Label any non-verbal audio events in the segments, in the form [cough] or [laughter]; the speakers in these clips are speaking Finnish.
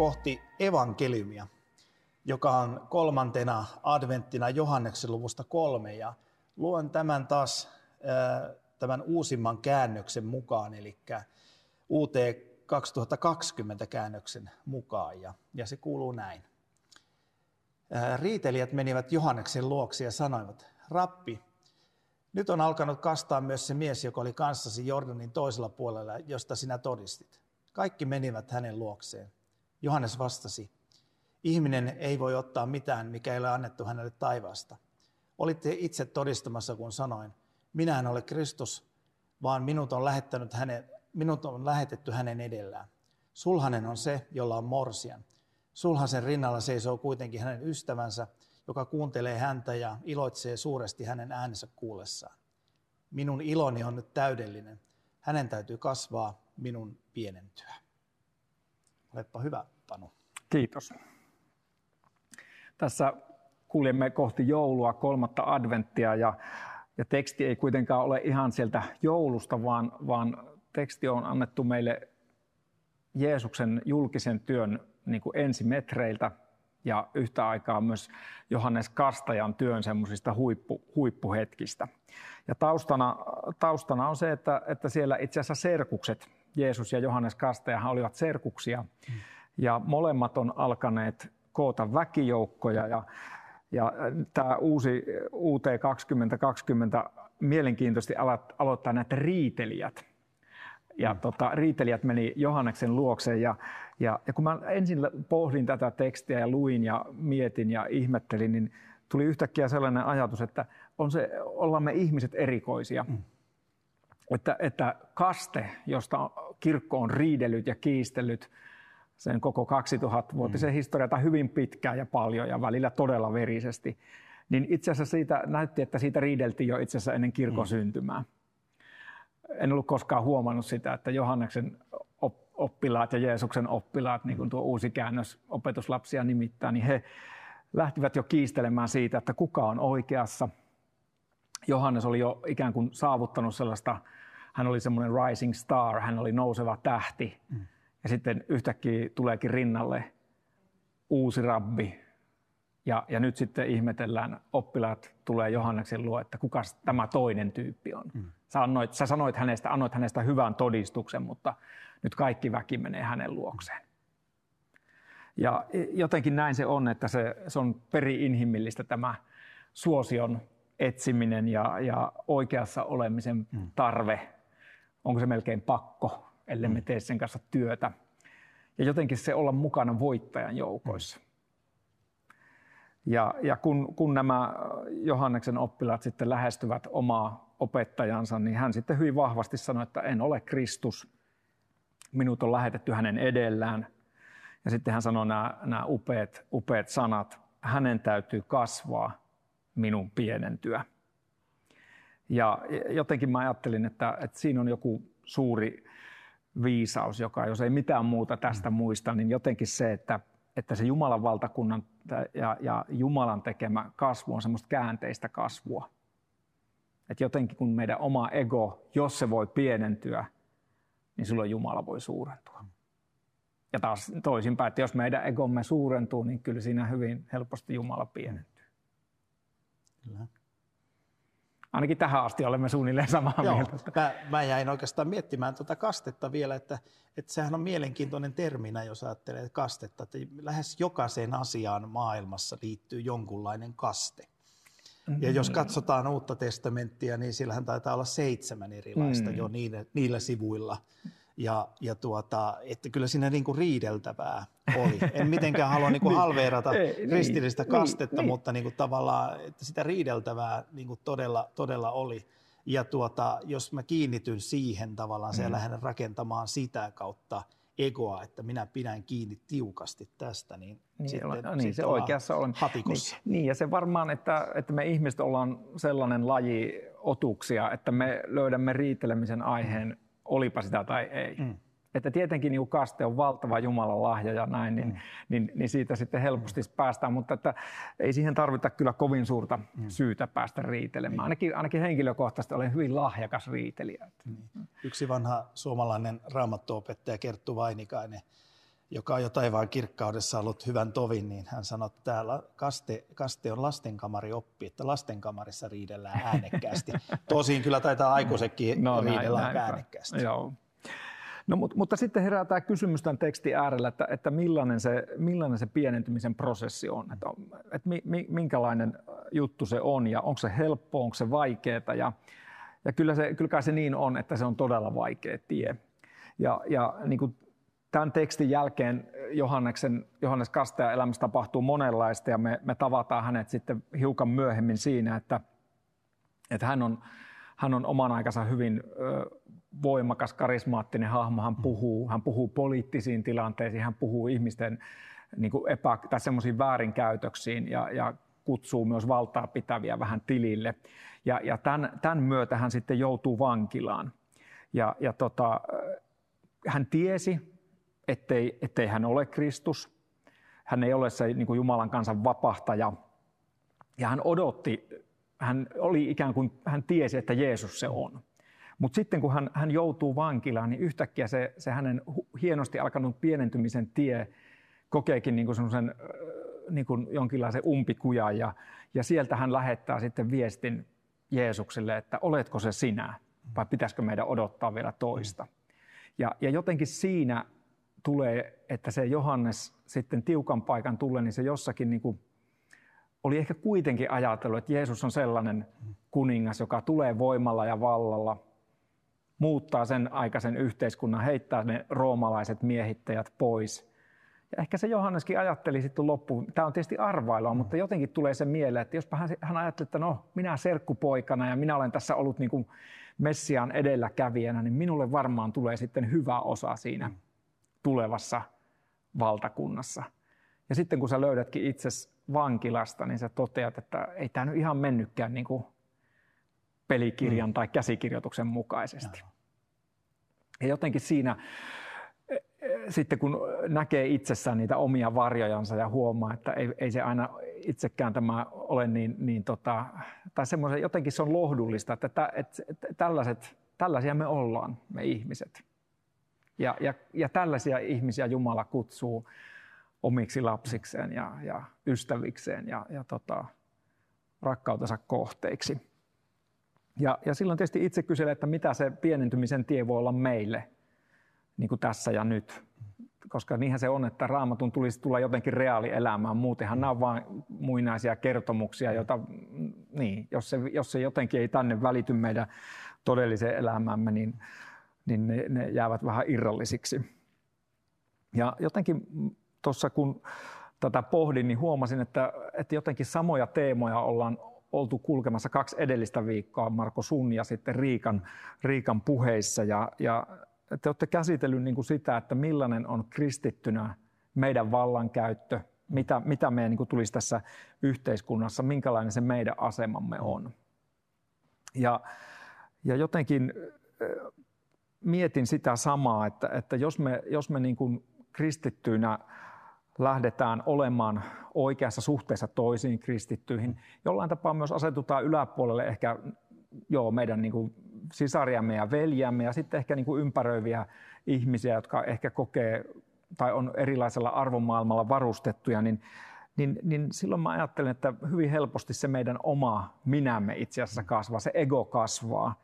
kohti evankeliumia, joka on kolmantena adventtina Johanneksen luvusta kolme. Ja luen tämän taas tämän uusimman käännöksen mukaan, eli UT 2020 käännöksen mukaan. Ja, ja se kuuluu näin. Riitelijät menivät Johanneksen luoksi ja sanoivat, Rappi, nyt on alkanut kastaa myös se mies, joka oli kanssasi Jordanin toisella puolella, josta sinä todistit. Kaikki menivät hänen luokseen. Johannes vastasi, ihminen ei voi ottaa mitään, mikä ei ole annettu hänelle taivaasta. Olitte itse todistamassa, kun sanoin, minä en ole Kristus, vaan minut on, lähettänyt hänen, minut on lähetetty hänen edellään. Sulhanen on se, jolla on morsian. Sulhasen rinnalla seisoo kuitenkin hänen ystävänsä, joka kuuntelee häntä ja iloitsee suuresti hänen äänensä kuullessaan. Minun iloni on nyt täydellinen. Hänen täytyy kasvaa, minun pienentyä. Olepa hyvä, Panu. Kiitos. Tässä kuljemme kohti joulua, kolmatta adventtia ja, ja teksti ei kuitenkaan ole ihan sieltä joulusta, vaan, vaan teksti on annettu meille Jeesuksen julkisen työn niin kuin ensimetreiltä ja yhtä aikaa myös Johannes Kastajan työn semmoisista huippu, huippuhetkistä. Ja taustana, taustana on se, että, että siellä itse asiassa serkukset, Jeesus ja Johannes Kastajahan olivat serkuksia, mm. ja molemmat on alkaneet koota väkijoukkoja, ja, ja tämä uusi UT 2020 mielenkiintoisesti aloittaa näitä riitelijät. Ja mm. tota, riitelijät meni Johanneksen luokse ja, ja, ja kun mä ensin pohdin tätä tekstiä ja luin ja mietin ja ihmettelin, niin tuli yhtäkkiä sellainen ajatus, että on se, ollaan me ihmiset erikoisia. Mm. Että, että kaste, josta kirkko on riidellyt ja kiistellyt sen koko 2000-vuotisen mm. historiata hyvin pitkään ja paljon ja välillä todella verisesti, niin itse asiassa siitä näytti, että siitä riideltiin jo itse asiassa ennen kirkon mm. syntymää. En ollut koskaan huomannut sitä, että Johanneksen oppilaat ja Jeesuksen oppilaat, niin kuin tuo uusi käännös opetuslapsia nimittää, niin he lähtivät jo kiistelemään siitä, että kuka on oikeassa. Johannes oli jo ikään kuin saavuttanut sellaista, hän oli semmoinen rising star, hän oli nouseva tähti. Mm. Ja sitten yhtäkkiä tuleekin rinnalle uusi rabbi. Ja, ja nyt sitten ihmetellään, oppilaat tulee Johanneksen luo, että kuka tämä toinen tyyppi on. Mm. Sä, annoit, sä sanoit hänestä, annoit hänestä hyvän todistuksen, mutta nyt kaikki väki menee hänen luokseen. Ja jotenkin näin se on, että se, se on peri-inhimillistä tämä suosion etsiminen ja, ja oikeassa olemisen mm. Onko se melkein pakko, ellei me mm. tee sen kanssa työtä. Ja jotenkin se olla mukana voittajan joukoissa. Mm. Ja, ja kun, kun nämä Johanneksen oppilaat sitten lähestyvät omaa opettajansa, niin hän sitten hyvin vahvasti sanoi, että en ole Kristus, minut on lähetetty hänen edellään. Ja sitten hän sanoi nämä, nämä upeat, upeat sanat, hänen täytyy kasvaa, minun pienentyä. Ja jotenkin mä ajattelin, että, että siinä on joku suuri viisaus, joka jos ei mitään muuta tästä muista, niin jotenkin se, että, että se Jumalan valtakunnan ja, ja Jumalan tekemä kasvu on semmoista käänteistä kasvua. Että jotenkin kun meidän oma ego, jos se voi pienentyä, niin silloin Jumala voi suurentua. Ja taas toisinpäin, että jos meidän egomme suurentuu, niin kyllä siinä hyvin helposti Jumala pienentyy. Kyllä. Ainakin tähän asti olemme suunnilleen samaa Joo, mieltä. Mä, mä jäin oikeastaan miettimään tuota kastetta vielä, että, että sehän on mielenkiintoinen terminä, jos ajattelee kastetta. Että lähes jokaiseen asiaan maailmassa liittyy jonkunlainen kaste. Ja jos mm. katsotaan uutta testamenttia, niin sillähän taitaa olla seitsemän erilaista mm. jo niillä, niillä sivuilla. Ja, ja tuota, että kyllä siinä niin kuin riideltävää oli. [laughs] En mitenkään halua niin kuin niin. halveerata kristillistä niin, kastetta, niin, mutta niin kuin tavallaan, että sitä riideltävää niin kuin todella, todella oli. Ja tuota, jos mä kiinnityn siihen tavallaan, se mm. lähden rakentamaan sitä kautta egoa, että minä pidän kiinni tiukasti tästä, niin, niin, sitten, no, sitten niin se oikeassa on. hatikossa. Niin, niin, ja se varmaan, että, että me ihmiset ollaan sellainen laji otuksia, että me löydämme riitelemisen aiheen, mm. Olipa sitä tai ei. Mm että tietenkin niin kaste on valtava Jumalan lahja ja näin, niin, mm. niin, niin siitä sitten helposti mm. päästään, mutta että ei siihen tarvita kyllä kovin suurta mm. syytä päästä riitelemään. Mm. Ainakin, ainakin henkilökohtaisesti olen hyvin lahjakas riitelijä. Mm. Yksi vanha suomalainen raamattuopettaja Kerttu Vainikainen, joka on jo taivaan kirkkaudessa ollut hyvän tovin, niin hän sanoi, että täällä kaste, kaste on lastenkamari oppi, että lastenkamarissa riidellään [laughs] äänekkäästi. Tosin kyllä taitaa aikuisetkin no, riidellä näin, äänekkäästi. Joo. No, mutta, mutta sitten herää tämä kysymys tämän tekstin äärellä, että, että millainen, se, millainen se pienentymisen prosessi on, että, että mi, minkälainen juttu se on ja onko se helppo, onko se vaikeaa ja, ja kyllä, se, kyllä se niin on, että se on todella vaikea tie. Ja, ja niin kuin tämän tekstin jälkeen Johanneksen, Johannes Kastajan elämässä tapahtuu monenlaista ja me, me tavataan hänet sitten hiukan myöhemmin siinä, että, että hän on, hän on oman aikansa hyvin voimakas, karismaattinen hahmo. Hän puhuu, hän puhuu poliittisiin tilanteisiin, hän puhuu ihmisten niin kuin epä, tai semmoisiin väärinkäytöksiin ja, ja kutsuu myös valtaa pitäviä vähän tilille. Ja, ja tämän, tämän myötä hän sitten joutuu vankilaan. Ja, ja tota, hän tiesi, ettei, ettei hän ole Kristus. Hän ei ole se niin kuin Jumalan kansan vapahtaja. Ja hän odotti, hän oli ikään kuin, hän tiesi, että Jeesus se on. Mutta sitten kun hän, hän joutuu vankilaan, niin yhtäkkiä se, se hänen hienosti alkanut pienentymisen tie kokeekin niin kuin semmoisen niin kuin jonkinlaisen umpikujan ja, ja sieltä hän lähettää sitten viestin Jeesukselle, että oletko se sinä vai pitäisikö meidän odottaa vielä toista. Ja, ja jotenkin siinä tulee, että se Johannes sitten tiukan paikan tulee, niin se jossakin niin kuin oli ehkä kuitenkin ajatellut, että Jeesus on sellainen kuningas, joka tulee voimalla ja vallalla – muuttaa sen aikaisen yhteiskunnan, heittää ne roomalaiset miehittäjät pois. Ja ehkä se Johanneskin ajatteli sitten loppuun, tämä on tietysti arvailua, mutta jotenkin tulee se mieleen, että jospa hän, hän ajatteli, että no minä serkkupoikana ja minä olen tässä ollut niin kuin Messiaan edelläkävijänä, niin minulle varmaan tulee sitten hyvä osa siinä tulevassa valtakunnassa. Ja sitten kun sä löydätkin itse vankilasta, niin sä toteat, että ei tämä nyt ihan mennytkään niin kuin pelikirjan mm. tai käsikirjoituksen mukaisesti. Ja jotenkin siinä e, e, sitten kun näkee itsessään niitä omia varjojansa ja huomaa, että ei, ei se aina itsekään tämä ole niin, niin tota, tai semmoisen, jotenkin se on lohdullista, että, että, että, että tällaiset, tällaisia me ollaan, me ihmiset. Ja, ja, ja tällaisia ihmisiä Jumala kutsuu omiksi lapsikseen ja, ja ystävikseen ja, ja tota, rakkautensa kohteiksi. Ja, ja silloin tietysti itse kyselen, että mitä se pienentymisen tie voi olla meille niin kuin tässä ja nyt. Koska niinhän se on, että raamatun tulisi tulla jotenkin reaalielämään. Muutenhan nämä on vain muinaisia kertomuksia, joita, niin, jos, se, jos se jotenkin ei tänne välity meidän todelliseen elämäämme, niin, niin ne, ne jäävät vähän irrallisiksi. Ja jotenkin tuossa kun tätä pohdin, niin huomasin, että, että jotenkin samoja teemoja ollaan oltu kulkemassa kaksi edellistä viikkoa, Marko sun ja sitten Riikan, Riikan puheissa. Ja, ja te olette käsitellyt niin kuin sitä, että millainen on kristittynä meidän vallankäyttö, mitä, mitä meidän niin kuin tulisi tässä yhteiskunnassa, minkälainen se meidän asemamme on. Ja, ja jotenkin mietin sitä samaa, että, että jos me, jos me niin kuin kristittyinä lähdetään olemaan oikeassa suhteessa toisiin kristittyihin. Jollain tapaa myös asetutaan yläpuolelle ehkä joo, meidän niin kuin sisariamme ja veljämme ja sitten ehkä niin kuin ympäröiviä ihmisiä, jotka ehkä kokee tai on erilaisella arvomaailmalla varustettuja, niin, niin, niin silloin mä ajattelen, että hyvin helposti se meidän oma minämme itse asiassa kasvaa, se ego kasvaa.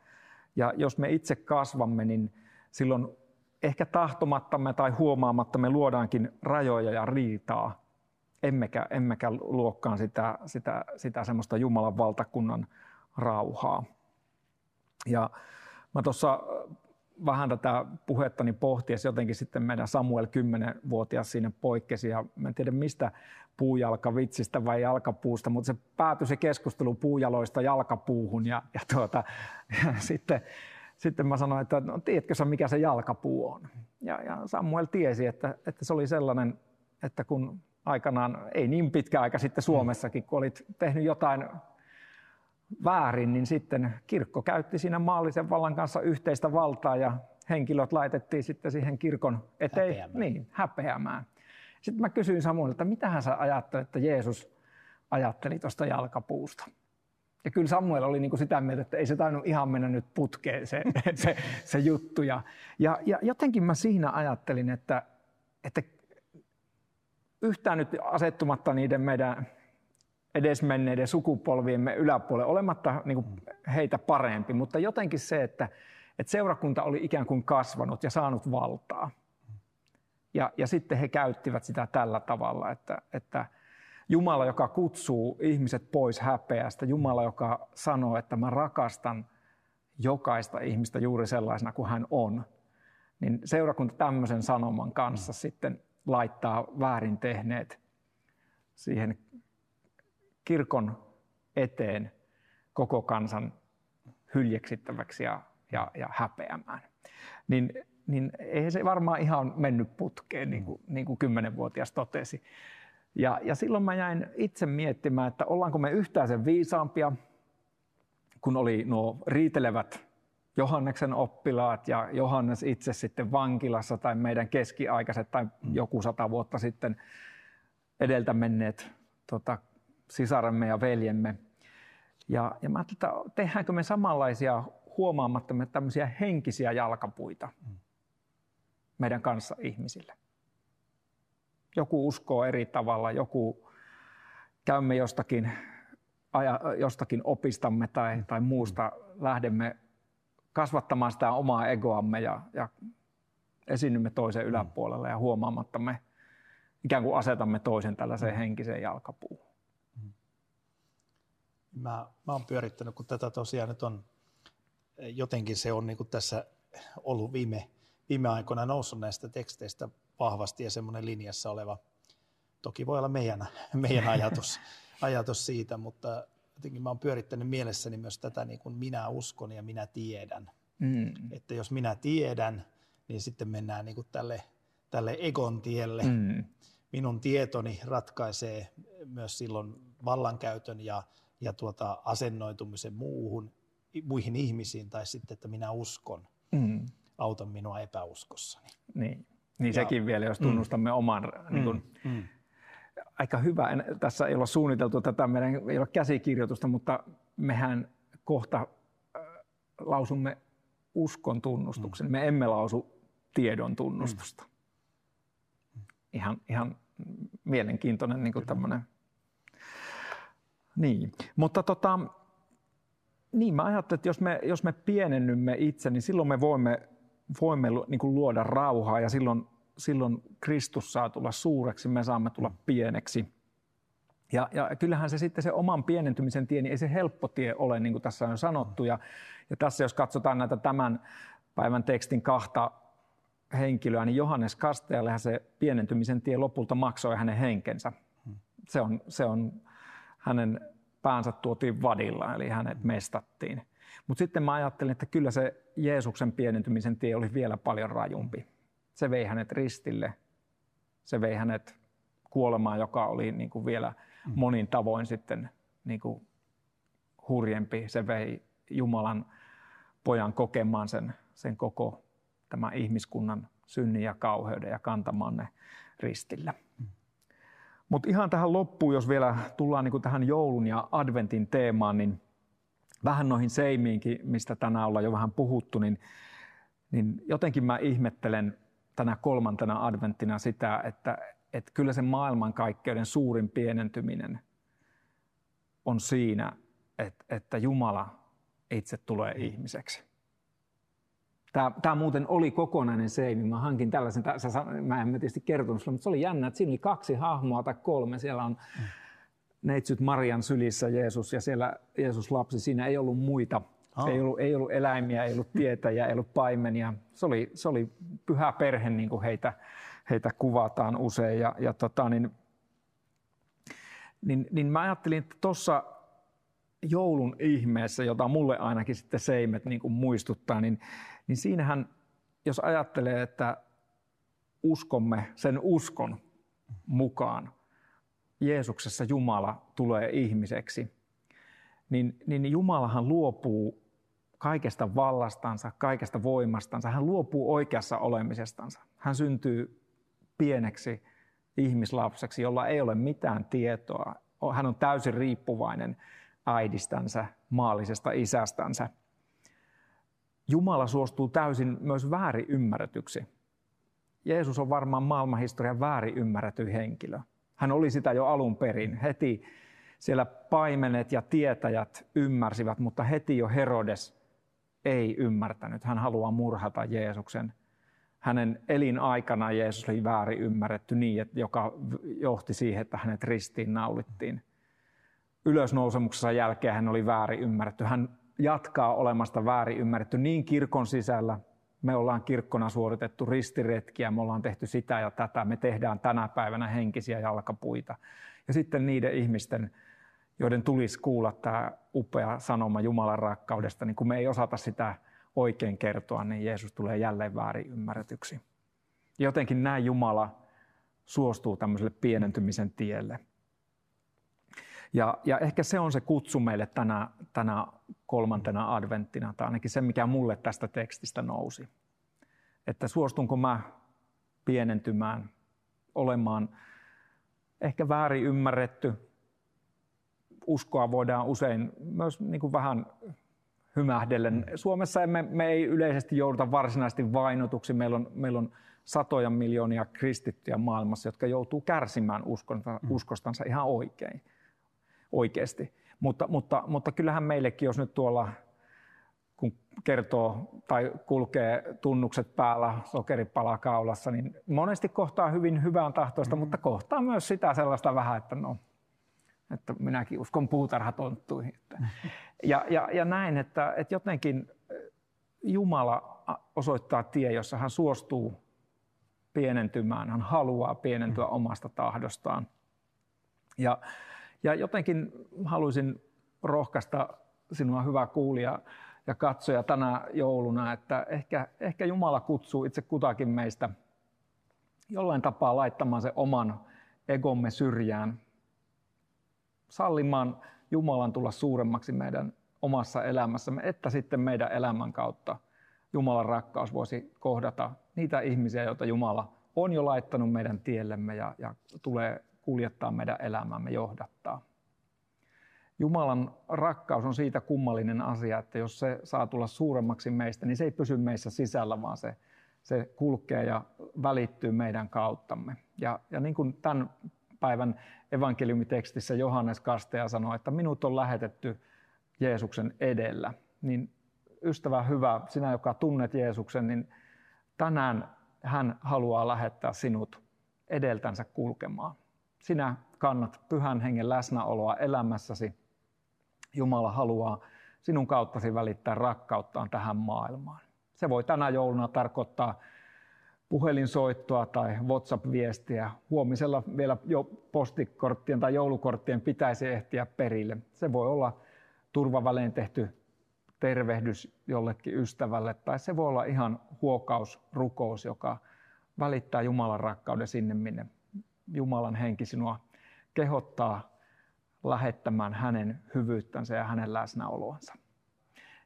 Ja jos me itse kasvamme, niin silloin ehkä tahtomattamme tai huomaamattamme luodaankin rajoja ja riitaa, emmekä, emmekä luokkaan sitä, sitä, sitä semmoista Jumalan valtakunnan rauhaa. Ja mä tuossa vähän tätä puhettani pohtiessa jotenkin sitten meidän Samuel 10-vuotias siinä poikkesi ja mä en tiedä mistä puujalkavitsistä vai jalkapuusta, mutta se päätyi se keskustelu puujaloista jalkapuuhun ja, ja, tuota, ja [laughs] sitten sitten mä sanoin, että no, tiedätkö sä mikä se jalkapuu on? ja, ja Samuel tiesi, että, että se oli sellainen, että kun aikanaan, ei niin pitkä aika sitten Suomessakin, kun olit tehnyt jotain väärin, niin sitten kirkko käytti siinä maallisen vallan kanssa yhteistä valtaa ja henkilöt laitettiin sitten siihen kirkon eteen häpeämään. Niin, häpeämään. Sitten mä kysyin Samuelilta, mitä hän ajattelet, että Jeesus ajatteli tuosta jalkapuusta. Ja kyllä Samuel oli niin kuin sitä mieltä, että ei se tainnut ihan mennä nyt putkeen [laughs] se, se, se juttu. Ja, ja, ja jotenkin mä siinä ajattelin, että, että yhtään nyt asettumatta niiden meidän edesmenneiden sukupolviemme yläpuolelle, olematta niin kuin heitä parempi, mutta jotenkin se, että, että seurakunta oli ikään kuin kasvanut ja saanut valtaa. Ja, ja sitten he käyttivät sitä tällä tavalla, että, että Jumala, joka kutsuu ihmiset pois häpeästä, Jumala, joka sanoo, että mä rakastan jokaista ihmistä juuri sellaisena kuin hän on, niin seurakunta tämmöisen sanoman kanssa mm. sitten laittaa väärin tehneet siihen kirkon eteen koko kansan hyljeksittäväksi ja, ja, ja häpeämään. Niin, niin ei se varmaan ihan mennyt putkeen, niin kuin, niin kuin kymmenenvuotias totesi. Ja, ja silloin mä jäin itse miettimään, että ollaanko me yhtään sen viisaampia, kun oli nuo riitelevät Johanneksen oppilaat ja Johannes itse sitten vankilassa tai meidän keskiaikaiset tai joku sata vuotta sitten edeltä menneet tota, sisaremme ja veljemme. Ja, ja mä ajattelin, että tehdäänkö me samanlaisia huomaamattamme tämmöisiä henkisiä jalkapuita meidän kanssa ihmisille. Joku uskoo eri tavalla, joku käymme jostakin, jostakin opistamme tai, tai muusta, lähdemme kasvattamaan sitä omaa egoamme ja, ja esiinnymme toisen yläpuolella ja huomaamatta me ikään kuin asetamme toisen tällaiseen henkiseen jalkapuuhun. Mä, mä oon pyörittänyt, kun tätä tosiaan nyt on, jotenkin se on niin kuin tässä ollut viime, viime aikoina noussut näistä teksteistä vahvasti ja semmoinen linjassa oleva, toki voi olla meidän, meidän [laughs] ajatus, ajatus siitä, mutta jotenkin mä oon pyörittänyt mielessäni myös tätä niin kuin minä uskon ja minä tiedän. Mm. Että jos minä tiedän, niin sitten mennään niin kuin tälle, tälle egon tielle. Mm. Minun tietoni ratkaisee myös silloin vallankäytön ja, ja tuota asennoitumisen muuhun, muihin ihmisiin, tai sitten, että minä uskon, mm. Auta minua epäuskossani. Niin, niin ja, sekin vielä, jos tunnustamme mm. oman niin kuin, mm. Mm aika hyvä. En, tässä ei ole suunniteltu tätä, meidän ei ole käsikirjoitusta, mutta mehän kohta äh, lausumme uskon tunnustuksen. Mm. Me emme lausu tiedon tunnustusta. Mm. Ihan, ihan mielenkiintoinen niin tämmöinen. Niin, mutta tota, niin mä ajattelen, että jos me, jos me pienennymme itse, niin silloin me voimme, voimme niin kuin luoda rauhaa ja silloin silloin Kristus saa tulla suureksi, me saamme tulla pieneksi. Ja, ja kyllähän se sitten se oman pienentymisen tie, niin ei se helppo tie ole, niin kuin tässä on sanottu. Ja, ja tässä jos katsotaan näitä tämän päivän tekstin kahta henkilöä, niin Johannes Kastajallehan se pienentymisen tie lopulta maksoi hänen henkensä. Se on, se on hänen päänsä tuotiin vadilla, eli hänet mestattiin. Mutta sitten mä ajattelin, että kyllä se Jeesuksen pienentymisen tie oli vielä paljon rajumpi se vei hänet ristille, se vei hänet kuolemaan, joka oli niin kuin vielä mm. monin tavoin sitten niin kuin hurjempi. Se vei Jumalan pojan kokemaan sen, sen koko tämän ihmiskunnan synnin ja kauheuden ja kantamaan ne ristillä. Mm. Mutta ihan tähän loppuun, jos vielä tullaan niin kuin tähän joulun ja adventin teemaan, niin vähän noihin seimiinkin, mistä tänään ollaan jo vähän puhuttu, niin, niin jotenkin mä ihmettelen tänä kolmantena adventtina sitä, että, että kyllä se maailmankaikkeuden suurin pienentyminen on siinä, että, että Jumala itse tulee mm. ihmiseksi. Tämä, tämä muuten oli kokonainen seimi. Mä hankin tällaisen, sä, mä en tietysti kertonut sulle, mutta se oli jännä, että siinä oli kaksi hahmoa tai kolme. Siellä on mm. Neitsyt Marian sylissä Jeesus ja siellä Jeesus lapsi. Siinä ei ollut muita Oh. Ei, ollut, ei ollut eläimiä, ei ollut tietäjiä, ei ollut paimenia. Se oli, se oli pyhä perhe, niin kuin heitä, heitä kuvataan usein. Ja, ja tota, niin, niin, niin mä ajattelin, että tuossa joulun ihmeessä, jota mulle ainakin sitten seimet niin kuin muistuttaa, niin, niin siinähän, jos ajattelee, että, uskomme sen uskon mukaan, Jeesuksessa Jumala tulee ihmiseksi, niin, niin Jumalahan luopuu kaikesta vallastansa, kaikesta voimastansa. Hän luopuu oikeassa olemisestansa. Hän syntyy pieneksi ihmislapseksi, jolla ei ole mitään tietoa. Hän on täysin riippuvainen äidistänsä, maallisesta isästänsä. Jumala suostuu täysin myös väärin ymmärretyksi. Jeesus on varmaan maailmanhistorian väärin ymmärretty henkilö. Hän oli sitä jo alun perin. Heti siellä paimenet ja tietäjät ymmärsivät, mutta heti jo Herodes ei ymmärtänyt. Hän haluaa murhata Jeesuksen. Hänen elinaikana Jeesus oli väärin ymmärretty niin, että joka johti siihen, että hänet ristiin naulittiin. Ylösnousemuksensa jälkeen hän oli väärin ymmärretty. Hän jatkaa olemasta väärin ymmärretty niin kirkon sisällä. Me ollaan kirkkona suoritettu ristiretkiä, me ollaan tehty sitä ja tätä. Me tehdään tänä päivänä henkisiä jalkapuita. Ja sitten niiden ihmisten joiden tulisi kuulla tämä upea sanoma Jumalan rakkaudesta, niin kun me ei osata sitä oikein kertoa, niin Jeesus tulee jälleen väärin ymmärretyksi. Jotenkin näin Jumala suostuu tämmöiselle pienentymisen tielle. Ja, ja ehkä se on se kutsu meille tänä, tänä kolmantena adventtina, tai ainakin se, mikä mulle tästä tekstistä nousi. Että suostunko mä pienentymään, olemaan ehkä väärin ymmärretty, uskoa voidaan usein myös niin kuin vähän hymähdellen. Suomessa emme, me ei yleisesti jouduta varsinaisesti vainotuksi. Meillä on, meillä on satoja miljoonia kristittyjä maailmassa, jotka joutuu kärsimään uskonta, mm. uskostansa ihan oikein, oikeasti. Mutta, mutta, mutta kyllähän meillekin, jos nyt tuolla kun kertoo tai kulkee tunnukset päällä, sokeripala kaulassa, niin monesti kohtaa hyvin hyvän tahtoista, mm. mutta kohtaa myös sitä sellaista vähän, että no että minäkin uskon puutarhatonttuihin. [laughs] Ja, ja, ja näin, että, että jotenkin Jumala osoittaa tie, jossa hän suostuu pienentymään, hän haluaa pienentyä mm. omasta tahdostaan. Ja, ja jotenkin haluaisin rohkaista sinua hyvä kuulija ja katsoja tänä jouluna, että ehkä, ehkä Jumala kutsuu itse kutakin meistä jollain tapaa laittamaan se oman egomme syrjään sallimaan Jumalan tulla suuremmaksi meidän omassa elämässämme, että sitten meidän elämän kautta Jumalan rakkaus voisi kohdata niitä ihmisiä, joita Jumala on jo laittanut meidän tiellemme ja, ja tulee kuljettaa meidän elämämme, johdattaa. Jumalan rakkaus on siitä kummallinen asia, että jos se saa tulla suuremmaksi meistä, niin se ei pysy meissä sisällä, vaan se, se kulkee ja välittyy meidän kauttamme. Ja, ja niin kuin tämän päivän evankeliumitekstissä Johannes Kasteja sanoo, että minut on lähetetty Jeesuksen edellä. Niin ystävä hyvä, sinä joka tunnet Jeesuksen, niin tänään hän haluaa lähettää sinut edeltänsä kulkemaan. Sinä kannat pyhän hengen läsnäoloa elämässäsi. Jumala haluaa sinun kauttasi välittää rakkauttaan tähän maailmaan. Se voi tänä jouluna tarkoittaa puhelinsoittoa tai WhatsApp-viestiä. Huomisella vielä jo postikorttien tai joulukorttien pitäisi ehtiä perille. Se voi olla turvaväleen tehty tervehdys jollekin ystävälle tai se voi olla ihan huokaus, rukous, joka välittää Jumalan rakkauden sinne, minne Jumalan henki sinua kehottaa lähettämään hänen hyvyyttänsä ja hänen läsnäoloansa.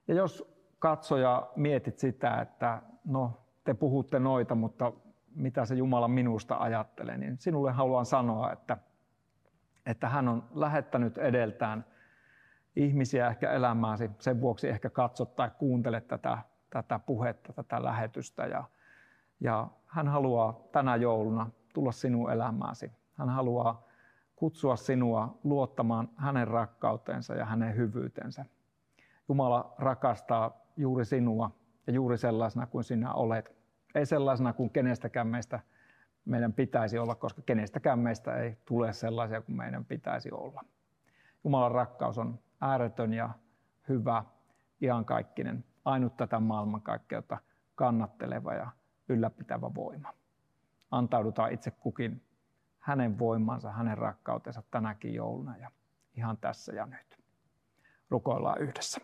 Ja jos katsoja mietit sitä, että no te puhutte noita, mutta mitä se Jumala minusta ajattelee, niin sinulle haluan sanoa, että, että hän on lähettänyt edeltään ihmisiä ehkä elämääsi. Sen vuoksi ehkä katsot tai kuuntelet tätä, tätä puhetta, tätä lähetystä. Ja, ja hän haluaa tänä jouluna tulla sinun elämääsi. Hän haluaa kutsua sinua luottamaan hänen rakkautensa ja hänen hyvyytensä. Jumala rakastaa juuri sinua ja juuri sellaisena kuin sinä olet. Ei sellaisena kuin kenestäkään meistä meidän pitäisi olla, koska kenestäkään meistä ei tule sellaisia kuin meidän pitäisi olla. Jumalan rakkaus on ääretön ja hyvä, iankaikkinen, ainut tätä maailmankaikkeutta kannatteleva ja ylläpitävä voima. Antaudutaan itse kukin hänen voimansa, hänen rakkautensa tänäkin jouluna ja ihan tässä ja nyt. Rukoillaan yhdessä.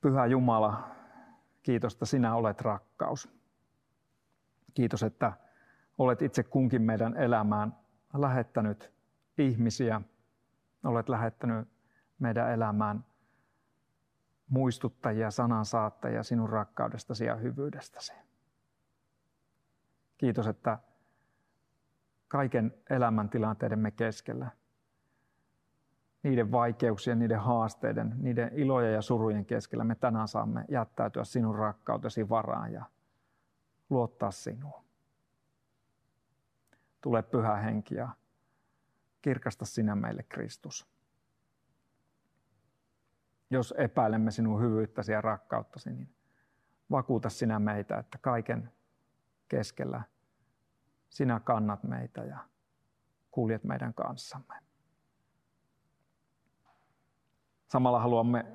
Pyhä Jumala, Kiitos, että sinä olet rakkaus. Kiitos, että olet itse kunkin meidän elämään lähettänyt ihmisiä. Olet lähettänyt meidän elämään muistuttajia, sanansaattajia sinun rakkaudestasi ja hyvyydestäsi. Kiitos, että kaiken elämäntilanteidemme keskellä, niiden vaikeuksien, niiden haasteiden, niiden ilojen ja surujen keskellä me tänään saamme jättäytyä sinun rakkautesi varaan ja luottaa sinuun. Tule pyhä henki ja kirkasta sinä meille Kristus. Jos epäilemme sinun hyvyyttäsi ja rakkauttasi, niin vakuuta sinä meitä, että kaiken keskellä sinä kannat meitä ja kuljet meidän kanssamme. Samalla haluamme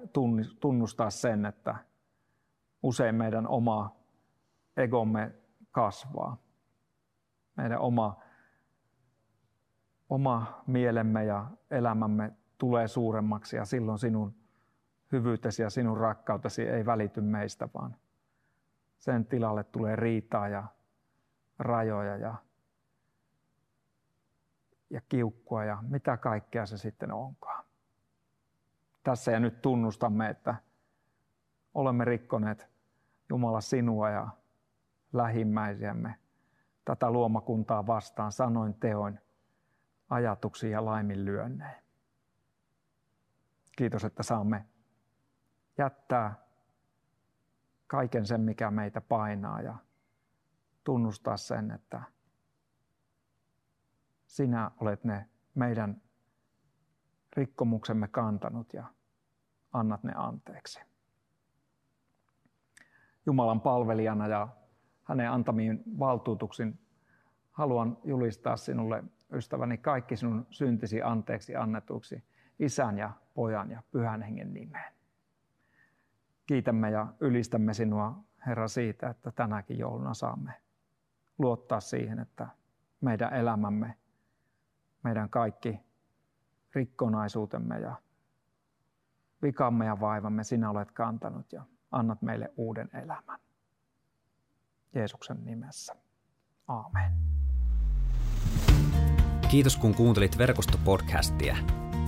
tunnustaa sen, että usein meidän oma egomme kasvaa. Meidän oma, oma mielemme ja elämämme tulee suuremmaksi ja silloin sinun hyvyytesi ja sinun rakkautesi ei välity meistä, vaan sen tilalle tulee riitaa ja rajoja ja, ja kiukkua ja mitä kaikkea se sitten onkaan. Tässä ja nyt tunnustamme, että olemme rikkoneet Jumala sinua ja lähimmäisiämme tätä luomakuntaa vastaan sanoin teoin, ajatuksiin ja laiminlyönnein. Kiitos, että saamme jättää kaiken sen, mikä meitä painaa ja tunnustaa sen, että sinä olet ne meidän rikkomuksemme kantanut ja annat ne anteeksi. Jumalan palvelijana ja hänen antamiin valtuutuksin haluan julistaa sinulle, ystäväni, kaikki sinun syntisi anteeksi annetuksi isän ja pojan ja pyhän hengen nimeen. Kiitämme ja ylistämme sinua, Herra, siitä, että tänäkin jouluna saamme luottaa siihen, että meidän elämämme, meidän kaikki rikkonaisuutemme ja vikamme ja vaivamme sinä olet kantanut ja annat meille uuden elämän. Jeesuksen nimessä. Aamen. Kiitos kun kuuntelit verkostopodcastia.